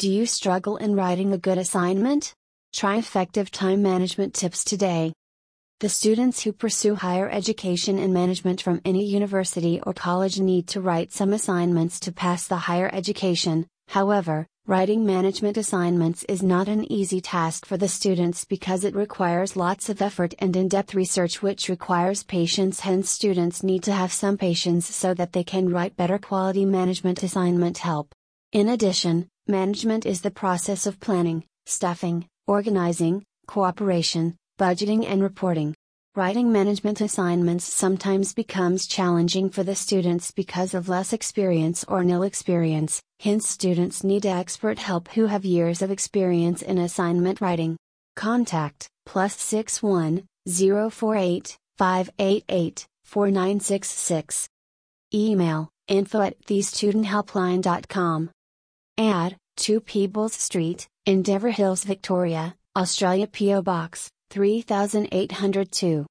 Do you struggle in writing a good assignment? Try effective time management tips today. The students who pursue higher education in management from any university or college need to write some assignments to pass the higher education, however, writing management assignments is not an easy task for the students because it requires lots of effort and in depth research, which requires patience. Hence, students need to have some patience so that they can write better quality management assignment help. In addition, management is the process of planning, staffing, organizing, cooperation, budgeting, and reporting. Writing management assignments sometimes becomes challenging for the students because of less experience or nil experience, hence, students need expert help who have years of experience in assignment writing. Contact plus 61 048 588 4966. Email info at thestudenthelpline.com. Add 2 Peebles Street, Endeavour Hills, Victoria, Australia P.O. Box 3802.